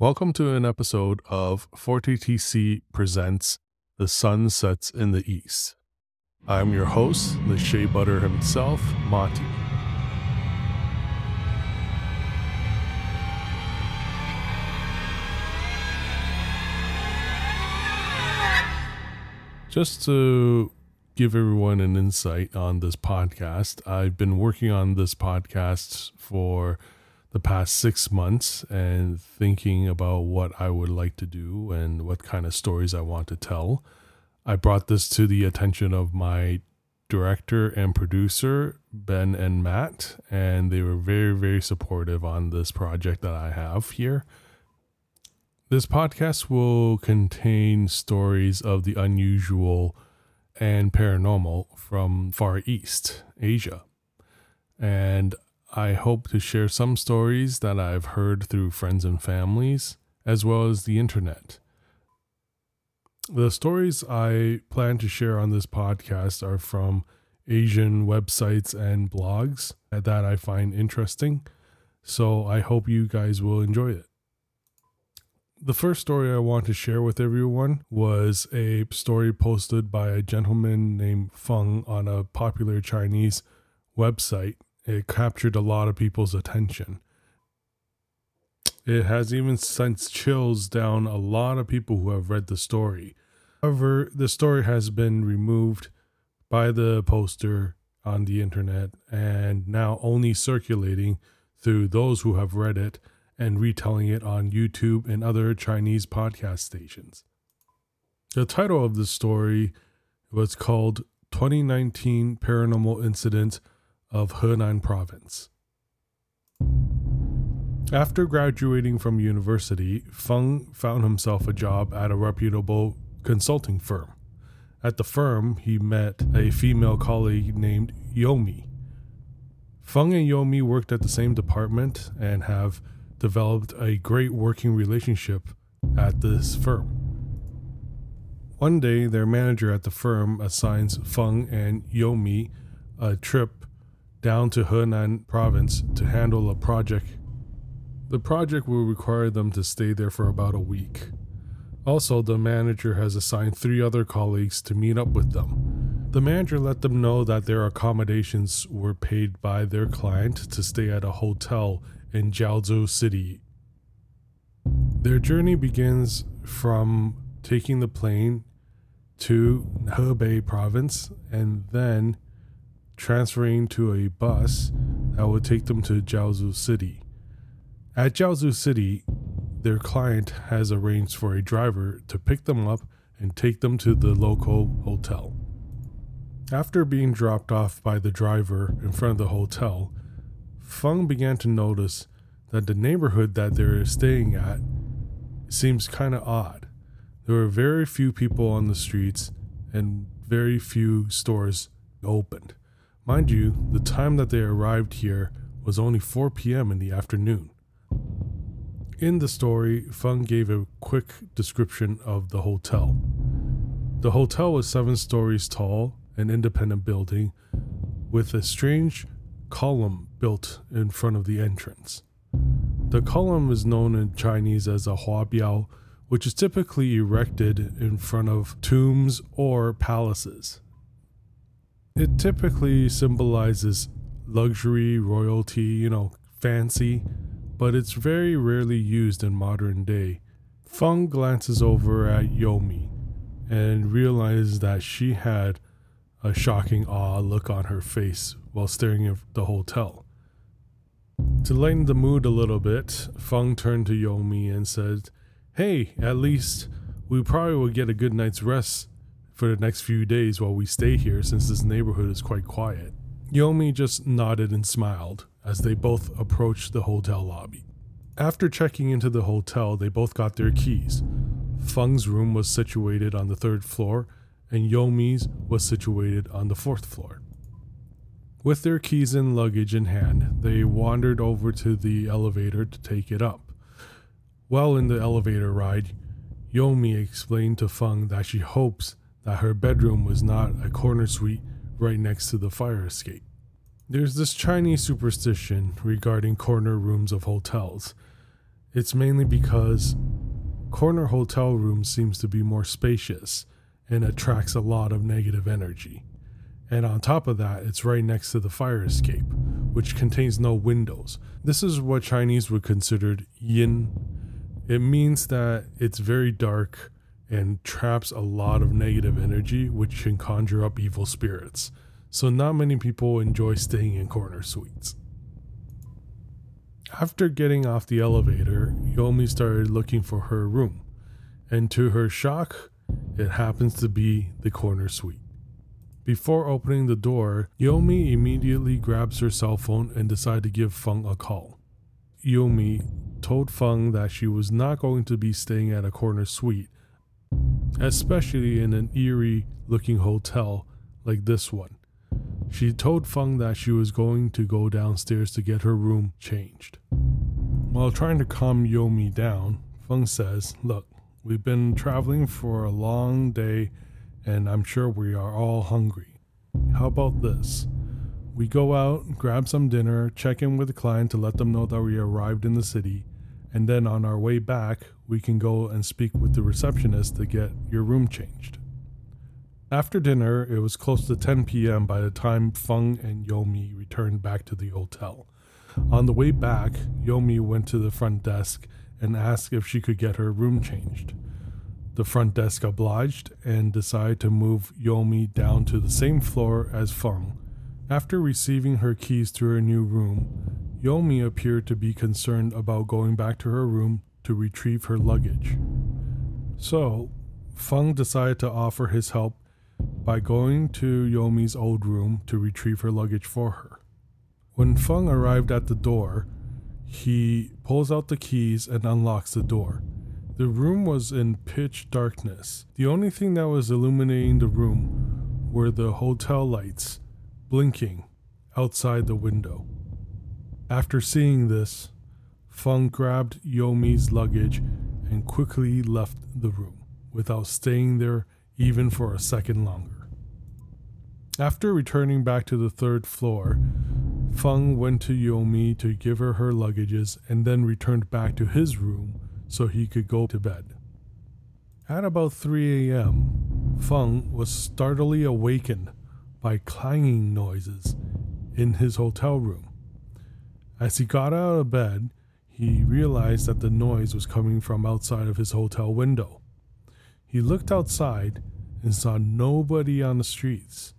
Welcome to an episode of 4TTC Presents The Sun Sets in the East. I'm your host, the Shea Butter himself, Monte. Just to give everyone an insight on this podcast, I've been working on this podcast for the past six months and thinking about what I would like to do and what kind of stories I want to tell. I brought this to the attention of my director and producer, Ben and Matt, and they were very, very supportive on this project that I have here. This podcast will contain stories of the unusual and paranormal from Far East Asia. And I hope to share some stories that I've heard through friends and families, as well as the internet. The stories I plan to share on this podcast are from Asian websites and blogs that I find interesting, so I hope you guys will enjoy it. The first story I want to share with everyone was a story posted by a gentleman named Feng on a popular Chinese website. It captured a lot of people's attention. It has even sent chills down a lot of people who have read the story. However, the story has been removed by the poster on the internet and now only circulating through those who have read it and retelling it on YouTube and other Chinese podcast stations. The title of the story was called 2019 Paranormal Incident of Henan Province. After graduating from university, Feng found himself a job at a reputable consulting firm. At the firm, he met a female colleague named Yomi. Feng and Yomi worked at the same department and have developed a great working relationship at this firm. One day, their manager at the firm assigns Feng and Yomi a trip down to Henan province to handle a project. The project will require them to stay there for about a week. Also, the manager has assigned three other colleagues to meet up with them. The manager let them know that their accommodations were paid by their client to stay at a hotel in Jiaozhou City. Their journey begins from taking the plane to Hebei province and then transferring to a bus that would take them to Jiaozhou City. At Jiaozhou City, their client has arranged for a driver to pick them up and take them to the local hotel. After being dropped off by the driver in front of the hotel, Feng began to notice that the neighborhood that they're staying at seems kind of odd. There were very few people on the streets and very few stores opened. Mind you, the time that they arrived here was only 4 p.m. in the afternoon. In the story, Feng gave a quick description of the hotel. The hotel was seven stories tall, an independent building, with a strange column built in front of the entrance. The column is known in Chinese as a huabiao, which is typically erected in front of tombs or palaces. It typically symbolizes luxury, royalty, you know, fancy, but it's very rarely used in modern day. Feng glances over at Yomi and realizes that she had a shocking awe look on her face while staring at the hotel. To lighten the mood a little bit, Feng turned to Yomi and said, Hey, at least we probably will get a good night's rest for the next few days while we stay here since this neighborhood is quite quiet. Yomi just nodded and smiled as they both approached the hotel lobby. After checking into the hotel, they both got their keys. Feng's room was situated on the third floor, and Yomi's was situated on the fourth floor. With their keys and luggage in hand, they wandered over to the elevator to take it up. While in the elevator ride, Yomi explained to Feng that she hopes that her bedroom was not a corner suite right next to the fire escape. There's this Chinese superstition regarding corner rooms of hotels. It's mainly because corner hotel room seems to be more spacious and attracts a lot of negative energy. And on top of that, it's right next to the fire escape, which contains no windows. This is what Chinese would consider yin. It means that it's very dark and traps a lot of negative energy, which can conjure up evil spirits. So, not many people enjoy staying in corner suites. After getting off the elevator, Yomi started looking for her room, and to her shock, it happens to be the corner suite. Before opening the door, Yomi immediately grabs her cell phone and decides to give Feng a call. Yomi told Feng that she was not going to be staying at a corner suite, especially in an eerie looking hotel like this one. She told Feng that she was going to go downstairs to get her room changed. While trying to calm Yomi down, Feng says, Look, we've been traveling for a long day and I'm sure we are all hungry. How about this? We go out, grab some dinner, check in with the client to let them know that we arrived in the city, and then on our way back, we can go and speak with the receptionist to get your room changed. After dinner, it was close to 10 p.m. by the time Feng and Yomi returned back to the hotel. On the way back, Yomi went to the front desk and asked if she could get her room changed. The front desk obliged and decided to move Yomi down to the same floor as Feng. After receiving her keys to her new room, Yomi appeared to be concerned about going back to her room to retrieve her luggage. So, Feng decided to offer his help by going to Yomi's old room to retrieve her luggage for her. When Feng arrived at the door, he pulls out the keys and unlocks the door. The room was in pitch darkness. The only thing that was illuminating the room were the hotel lights blinking outside the window. After seeing this, Feng grabbed Yomi's luggage and quickly left the room without staying there even for a second longer. After returning back to the third floor, Feng went to Yomi to give her her luggages and then returned back to his room so he could go to bed. At about 3 a.m., Feng was startlingly awakened by clanging noises in his hotel room. As he got out of bed, he realized that the noise was coming from outside of his hotel window. He looked outside and saw nobody on the streets.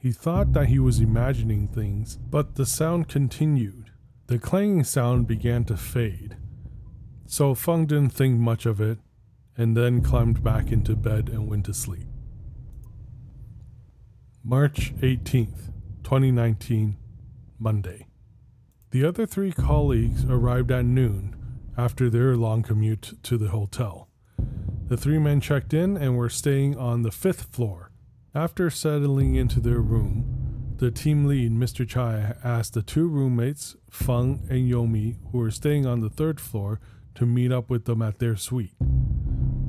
He thought that he was imagining things, but the sound continued. The clanging sound began to fade, so Feng didn't think much of it and then climbed back into bed and went to sleep. March 18th, 2019, Monday. The other three colleagues arrived at noon after their long commute to the hotel. The three men checked in and were staying on the fifth floor. After settling into their room, the team lead, Mr. Chai, asked the two roommates, Feng and Yomi, who were staying on the third floor, to meet up with them at their suite.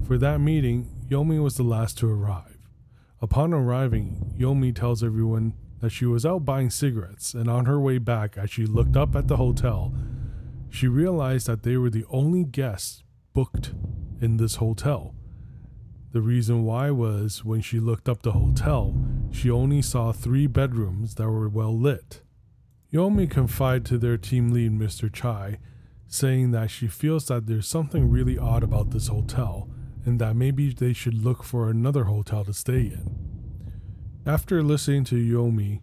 For that meeting, Yomi was the last to arrive. Upon arriving, Yomi tells everyone that she was out buying cigarettes, and on her way back, as she looked up at the hotel, she realized that they were the only guests booked in this hotel. The reason why was when she looked up the hotel, she only saw three bedrooms that were well lit. Yomi confided to their team lead, Mr. Chai, saying that she feels that there's something really odd about this hotel and that maybe they should look for another hotel to stay in. After listening to Yomi,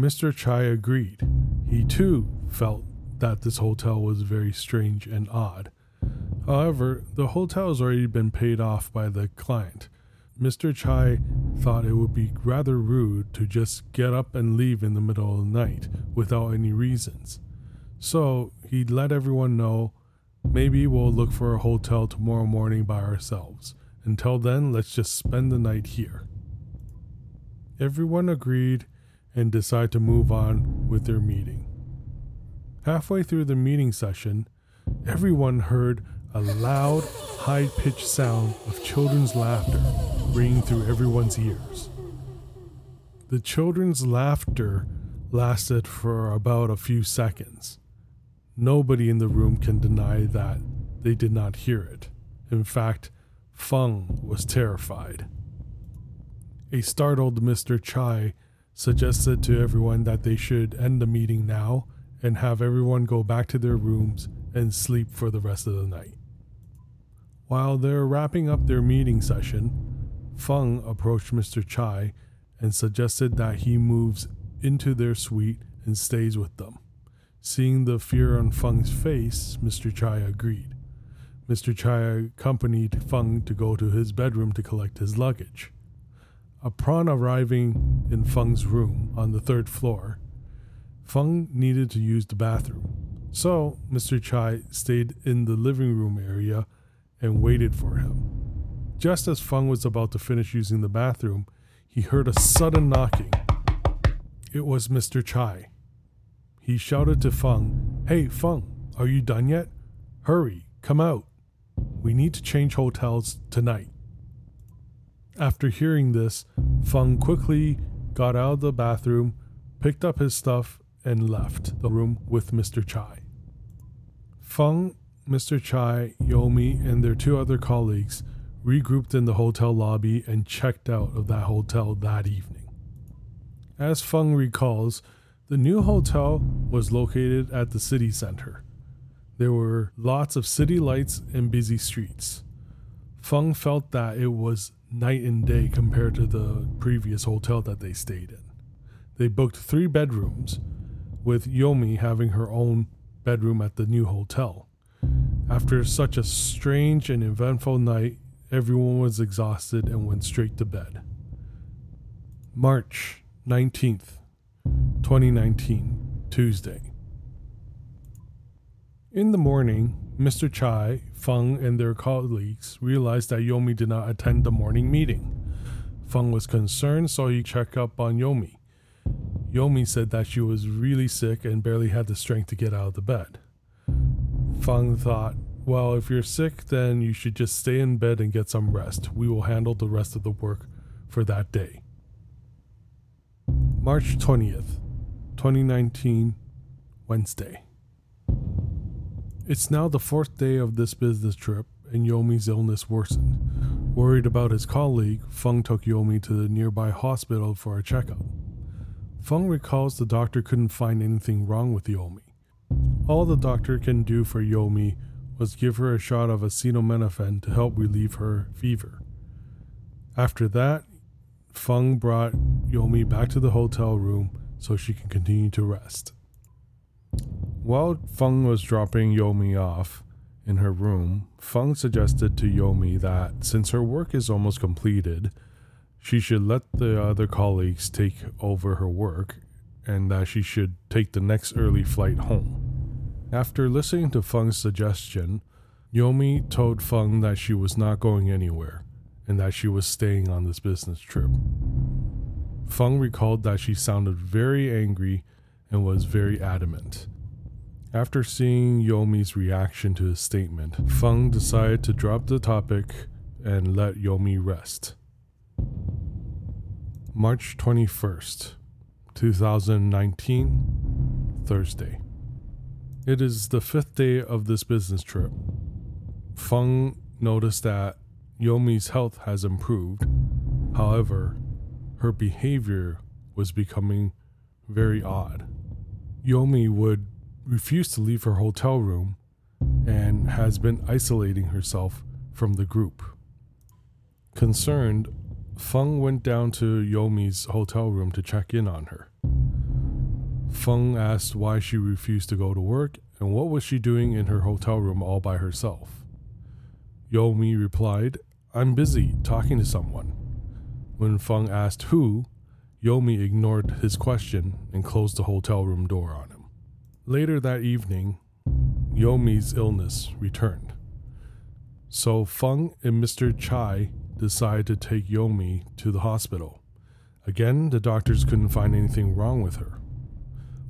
Mr. Chai agreed. He too felt that this hotel was very strange and odd. However, the hotel has already been paid off by the client. Mr. Chai thought it would be rather rude to just get up and leave in the middle of the night without any reasons. So he let everyone know maybe we'll look for a hotel tomorrow morning by ourselves. Until then, let's just spend the night here. Everyone agreed and decided to move on with their meeting. Halfway through the meeting session, everyone heard a loud, high pitched sound of children's laughter ringing through everyone's ears. The children's laughter lasted for about a few seconds. Nobody in the room can deny that they did not hear it. In fact, Feng was terrified. A startled Mr. Chai suggested to everyone that they should end the meeting now and have everyone go back to their rooms and sleep for the rest of the night. While they're wrapping up their meeting session, Feng approached Mr. Chai and suggested that he moves into their suite and stays with them. Seeing the fear on Feng's face, Mr. Chai agreed. Mr. Chai accompanied Feng to go to his bedroom to collect his luggage. Upon arriving in Feng's room on the third floor, Feng needed to use the bathroom. So Mr. Chai stayed in the living room area and waited for him. Just as Feng was about to finish using the bathroom, he heard a sudden knocking. It was Mr. Chai. He shouted to Feng, Hey, Feng, are you done yet? Hurry, come out. We need to change hotels tonight. After hearing this, Feng quickly got out of the bathroom, picked up his stuff, and left the room with Mr. Chai. Feng, Mr. Chai, Yomi, and their two other colleagues regrouped in the hotel lobby and checked out of that hotel that evening. As Feng recalls, the new hotel was located at the city center. There were lots of city lights and busy streets. Feng felt that it was night and day compared to the previous hotel that they stayed in. They booked three bedrooms, with Yomi having her own bedroom at the new hotel. After such a strange and eventful night, everyone was exhausted and went straight to bed. March 19th, 2019, Tuesday. In the morning, Mr. Chai, Feng, and their colleagues realized that Yomi did not attend the morning meeting. Feng was concerned, so he checked up on Yomi. Yomi said that she was really sick and barely had the strength to get out of the bed. Feng thought, well, if you're sick, then you should just stay in bed and get some rest. We will handle the rest of the work for that day. March 20th, 2019, Wednesday. It's now the fourth day of this business trip, and Yomi's illness worsened. Worried about his colleague, Feng took Yomi to the nearby hospital for a checkup. Feng recalls the doctor couldn't find anything wrong with Yomi. All the doctor can do for Yomi was give her a shot of acetaminophen to help relieve her fever. After that, Feng brought Yomi back to the hotel room so she can continue to rest. While Feng was dropping Yomi off in her room, Feng suggested to Yomi that since her work is almost completed, she should let the other colleagues take over her work and that she should take the next early flight home. After listening to Feng's suggestion, Yomi told Feng that she was not going anywhere and that she was staying on this business trip. Feng recalled that she sounded very angry and was very adamant. After seeing Yomi's reaction to his statement, Feng decided to drop the topic and let Yomi rest. March 21st, 2019, Thursday. It is the fifth day of this business trip. Feng noticed that Yomi's health has improved. However, her behavior was becoming very odd. Yomi would refuse to leave her hotel room and has been isolating herself from the group. Concerned, Feng went down to Yomi's hotel room to check in on her. Feng asked why she refused to go to work and what was she doing in her hotel room all by herself. Yomi replied, I'm busy talking to someone. When Feng asked who, Yomi ignored his question and closed the hotel room door on. Later that evening, Yomi's illness returned. So Feng and Mr. Chai decided to take Yomi to the hospital. Again, the doctors couldn't find anything wrong with her.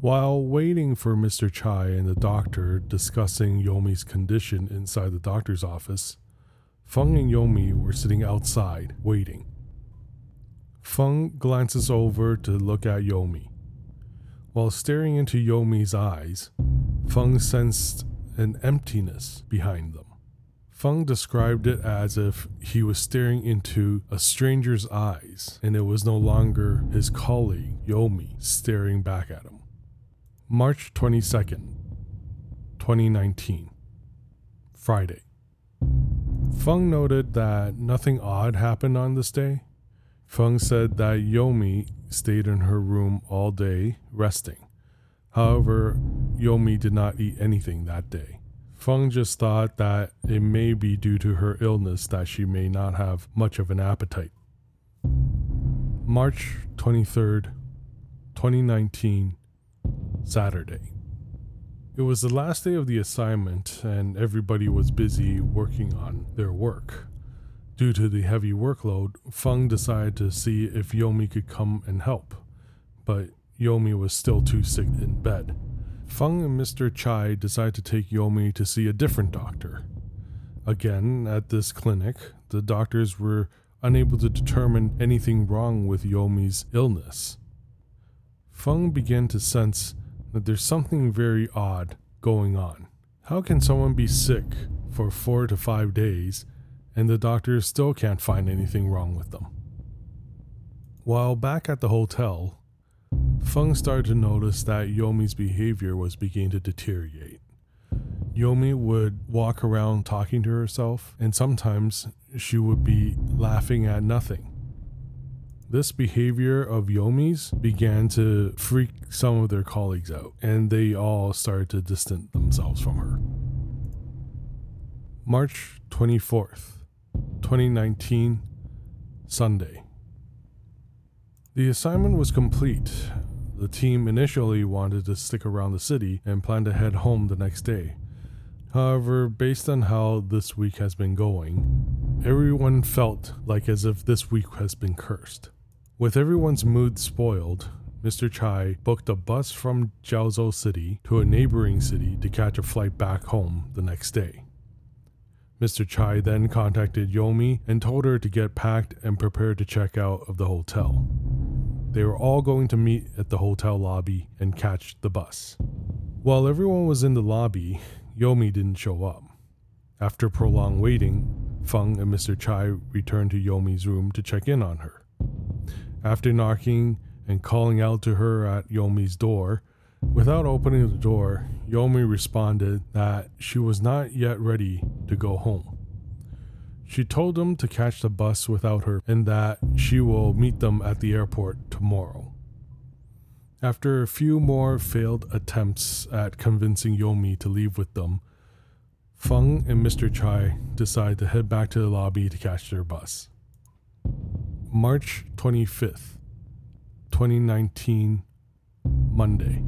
While waiting for Mr. Chai and the doctor discussing Yomi's condition inside the doctor's office, Feng and Yomi were sitting outside waiting. Feng glances over to look at Yomi. While staring into Yomi's eyes, Feng sensed an emptiness behind them. Feng described it as if he was staring into a stranger's eyes and it was no longer his colleague, Yomi, staring back at him. March 22nd, 2019, Friday. Feng noted that nothing odd happened on this day. Feng said that Yomi stayed in her room all day, resting. However, Yomi did not eat anything that day. Feng just thought that it may be due to her illness that she may not have much of an appetite. March 23rd, 2019, Saturday. It was the last day of the assignment, and everybody was busy working on their work. Due to the heavy workload, Fung decided to see if Yomi could come and help, but Yomi was still too sick in bed. Fung and Mr. Chai decide to take Yomi to see a different doctor. Again, at this clinic, the doctors were unable to determine anything wrong with Yomi's illness. Fung began to sense that there's something very odd going on. How can someone be sick for four to five days and the doctors still can't find anything wrong with them? While back at the hotel, Feng started to notice that Yomi's behavior was beginning to deteriorate. Yomi would walk around talking to herself, and sometimes she would be laughing at nothing. This behavior of Yomi's began to freak some of their colleagues out, and they all started to distance themselves from her. March 24th, 2019, Sunday. The assignment was complete, the team initially wanted to stick around the city and planned to head home the next day. However, based on how this week has been going, everyone felt like as if this week has been cursed. With everyone's mood spoiled, Mr. Chai booked a bus from Jiaozhou City to a neighboring city to catch a flight back home the next day. Mr. Chai then contacted Yomi and told her to get packed and prepare to check out of the hotel. They were all going to meet at the hotel lobby and catch the bus. While everyone was in the lobby, Yomi didn't show up. After prolonged waiting, Feng and Mr. Chai returned to Yomi's room to check in on her. After knocking and calling out to her at Yomi's door, without opening the door, Yomi responded that she was not yet ready to go home. She told them to catch the bus without her and that she will meet them at the airport tomorrow. After a few more failed attempts at convincing Yomi to leave with them, Feng and Mr. Chai decide to head back to the lobby to catch their bus. March 25th, 2019, Monday.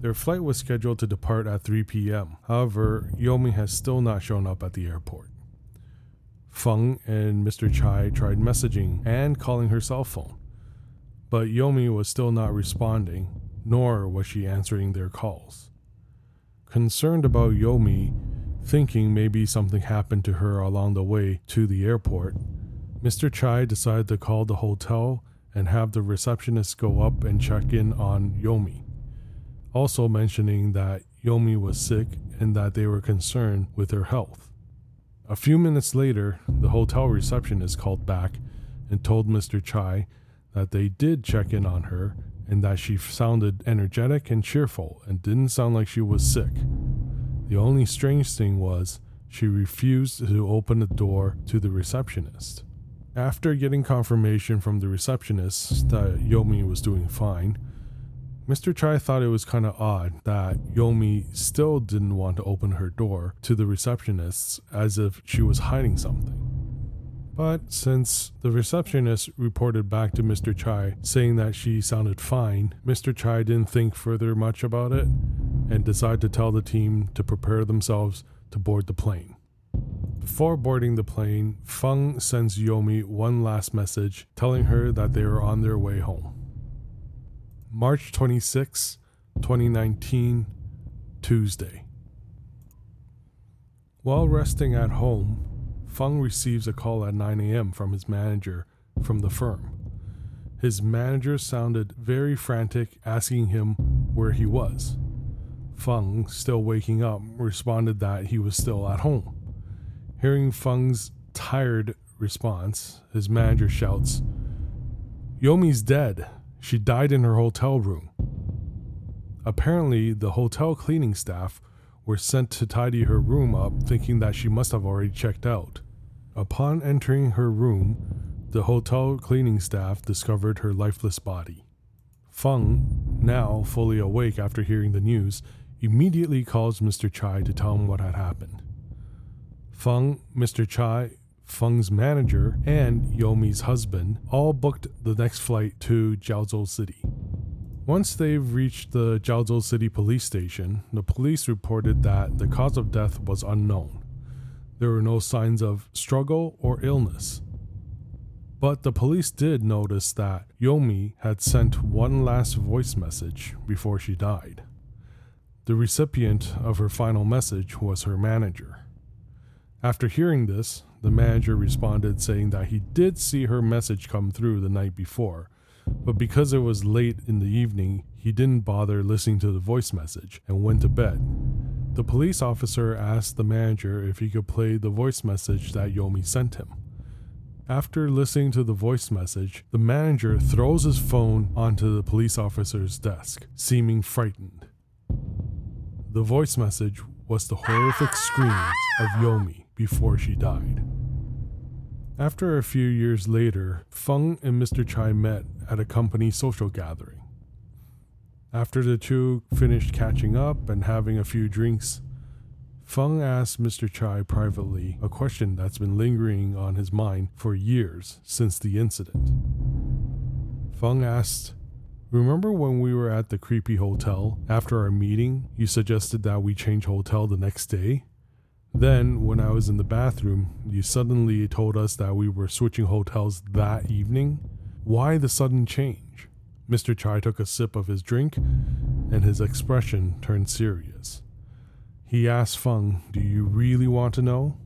Their flight was scheduled to depart at 3 p.m. However, Yomi has still not shown up at the airport. Feng and Mr. Chai tried messaging and calling her cell phone, but Yomi was still not responding, nor was she answering their calls. Concerned about Yomi, thinking maybe something happened to her along the way to the airport, Mr. Chai decided to call the hotel and have the receptionist go up and check in on Yomi, also mentioning that Yomi was sick and that they were concerned with her health. A few minutes later, the hotel receptionist called back and told Mr. Chai that they did check in on her and that she sounded energetic and cheerful and didn't sound like she was sick. The only strange thing was she refused to open the door to the receptionist. After getting confirmation from the receptionist that Yomi was doing fine, Mr. Chai thought it was kind of odd that Yomi still didn't want to open her door to the receptionists as if she was hiding something. But since the receptionist reported back to Mr. Chai saying that she sounded fine, Mr. Chai didn't think further much about it and decided to tell the team to prepare themselves to board the plane. Before boarding the plane, Feng sends Yomi one last message telling her that they are on their way home. March 26, 2019, Tuesday. While resting at home, Fung receives a call at 9 a.m. from his manager from the firm. His manager sounded very frantic, asking him where he was. Fung, still waking up, responded that he was still at home. Hearing Fung's tired response, his manager shouts, Yomi's dead. She died in her hotel room. Apparently, the hotel cleaning staff were sent to tidy her room up, thinking that she must have already checked out. Upon entering her room, the hotel cleaning staff discovered her lifeless body. Feng, now fully awake after hearing the news, immediately calls Mr. Chai to tell him what had happened. Feng, Mr. Chai, Feng's manager, and Yomi's husband all booked the next flight to Jiaozhou City. Once they've reached the Jiaozhou City police station, the police reported that the cause of death was unknown. There were no signs of struggle or illness. But the police did notice that Yomi had sent one last voice message before she died. The recipient of her final message was her manager. After hearing this, the manager responded saying that he did see her message come through the night before, but because it was late in the evening, he didn't bother listening to the voice message and went to bed. The police officer asked the manager if he could play the voice message that Yomi sent him. After listening to the voice message, the manager throws his phone onto the police officer's desk, seeming frightened. The voice message was the horrific screams of Yomi before she died. After a few years later, Feng and Mr. Chai met at a company social gathering. After the two finished catching up and having a few drinks, Feng asked Mr. Chai privately a question that's been lingering on his mind for years since the incident. Feng asked, Remember when we were at the creepy hotel after our meeting? You suggested that we change hotel the next day? Then, when I was in the bathroom, you suddenly told us that we were switching hotels that evening. Why the sudden change? Mr. Chai took a sip of his drink, and his expression turned serious. He asked Feng, Do you really want to know?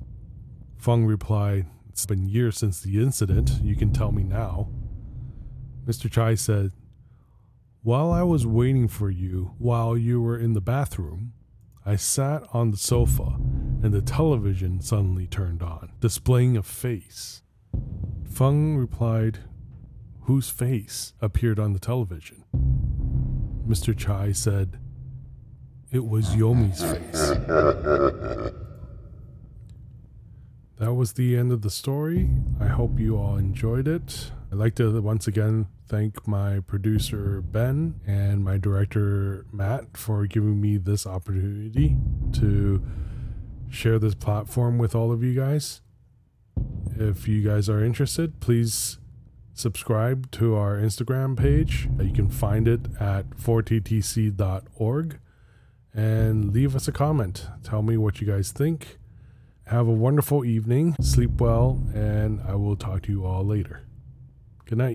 Feng replied, It's been years since the incident. You can tell me now. Mr. Chai said, While I was waiting for you, while you were in the bathroom, I sat on the sofa and the television suddenly turned on, displaying a face. Feng replied, Whose face appeared on the television? Mr. Chai said, It was Yomi's face. That was the end of the story. I hope you all enjoyed it. I'd like to once again thank my producer Ben and my director Matt for giving me this opportunity to share this platform with all of you guys. If you guys are interested, please subscribe to our Instagram page. You can find it at 4ttc.org and leave us a comment. Tell me what you guys think. Have a wonderful evening, sleep well, and I will talk to you all later. Good night.